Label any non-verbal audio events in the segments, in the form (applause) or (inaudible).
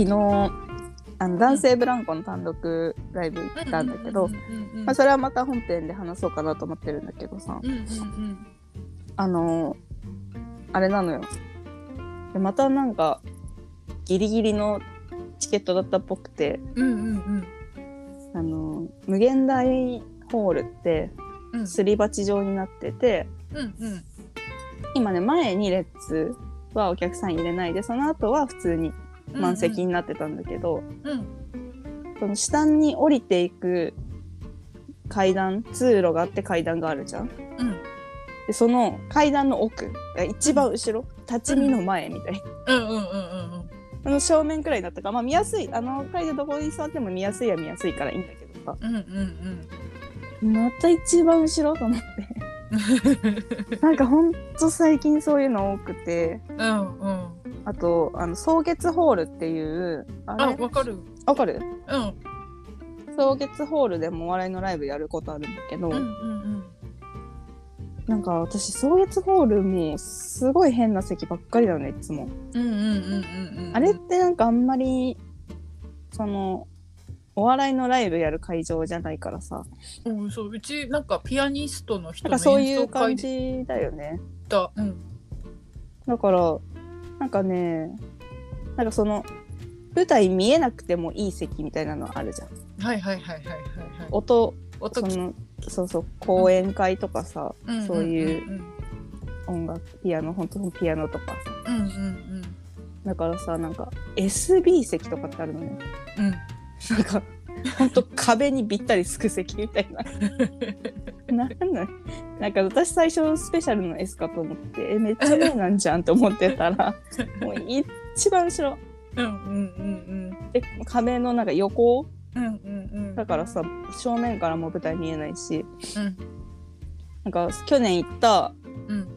昨日あの男性ブランコの単独ライブ行ったんだけど、まあ、それはまた本編で話そうかなと思ってるんだけどさ。あのあれなのよ。でまたなんかギリギリのチケットだったっぽくてあの無限大ホールってうん。すり鉢状になっててうんうん。今ね前に列はお客さん入れないでその後は普通に満席になってたんだけど、うん。その下に降りていく階段通路があって階段があるじゃん。うん。でその階段の奥が一番後ろ。立ち見の前みたい。な、うんうんうんうんうん。あの正面くらいだったからまあ見やすい。あの階でどこに座っても見やすいは見やすいからいいんだけどさ。うんうん。また一番後ろと思って。(laughs) なんかほんと最近そういうの多くて。うんうんあとあの草月ホールっていうああれわかる。わかる？うん。草月ホールでもお笑いのライブやることあるんだけど、うんうんなんか私草月ホールもすごい変な席ばっかりだよねいつも、うんうんうんうんうん。うんあれってなんかあんまりそのお笑いのライブやる会場じゃないからさ。うんそううちなんかピアニストの人のなんかそういう演奏会感でじだよね。だうん。だからなんかねなんかその舞台見えなくてもいい席みたいなのあるじゃん。はいはいはいはいはいはい。音音そのそうそう講演会とかさ、うん。そういううん音楽ピアノ本当のピアノとかさ。うんうんうん。だからさなんか SB 席とかってあるのね。うん。なんかほんと壁にびったりつく席みたいな (laughs) なんなんなんか私最初スペシャルの S かと思ってえめっちゃ上なんじゃんって思ってたら (laughs) もう一番後ろ。うんうんうんで壁のなんか横？うんうんうん。うんだからさ正面からも舞台見えないし。うん。なんか去年行った、うん。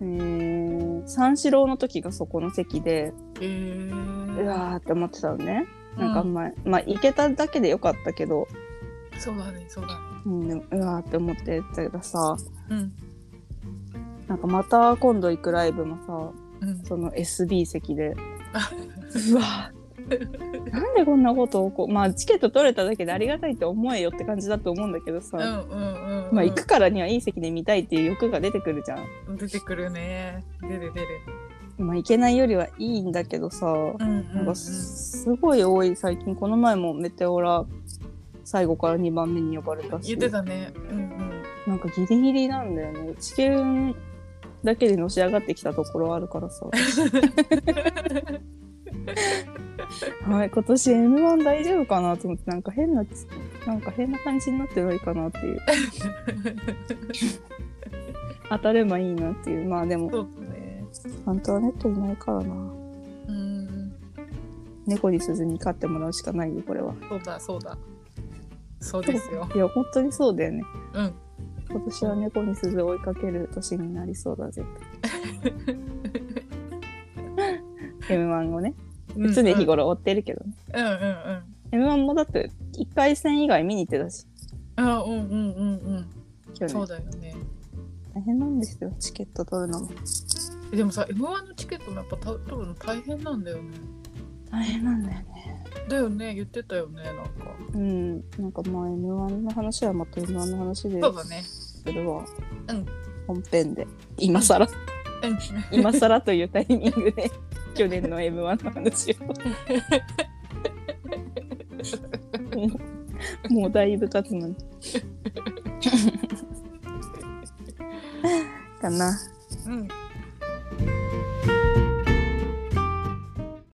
えー、三四郎の時がそこの席でへえうわーって思ってたのね。なんかあんまり、まあ行けただけでよかったけど、そうだねそうだね。うん、うわーって思ってたけどさうん。なんかまた今度行くライブもさうん。その SB 席で。あ (laughs) うわ。なんでこんなことをこうまあチケット取れただけでありがたいって思えよって感じだと思うんだけどさ、うんうんうんまあ行くからにはいい席で見たいっていう欲が出てくるじゃん。出てくるね。出る出る。まあ行けないよりはいいんだけどさ、なんかすごい多い最近。この前もメテオラ最後から2番目に呼ばれたし。言ってたね。うんうん。なんかギリギリなんだよね。地球だけでのし上がってきたところあるからさ。(laughs) はい今年 m 1大丈夫かなと思ってなんか変ななんか変な感じになってないかなっていう。(laughs) 当たればいいなっていう。まあでもそうだね。本当はネットいないからな。うん。猫に鈴に飼ってもらうしかないよこれは。そうだそうだそうですよ。(laughs) いや本当にそうだよね。うん。今年は猫に鈴を追いかける年になりそうだぜ。(laughs) M1 をね。常日頃追ってるけどね、うんうんうん。M1 もだって1回戦以外見に行ってたし。あうんうんうんうん去そう年だよね。大変なんですよチケット取るのも。えでもさ M1 のチケットもやっぱた取るの大変なんだよね。大変なんだよね。だよね言ってたよねなんかうん。なんかまあ M1 の話はまた M1 の話で。そうだね。するわ、うん。本編で。今更。うん。今更というタイミングで去年の M1 の話を。も (laughs) うもうだいぶ経つのに。(laughs) かな。うん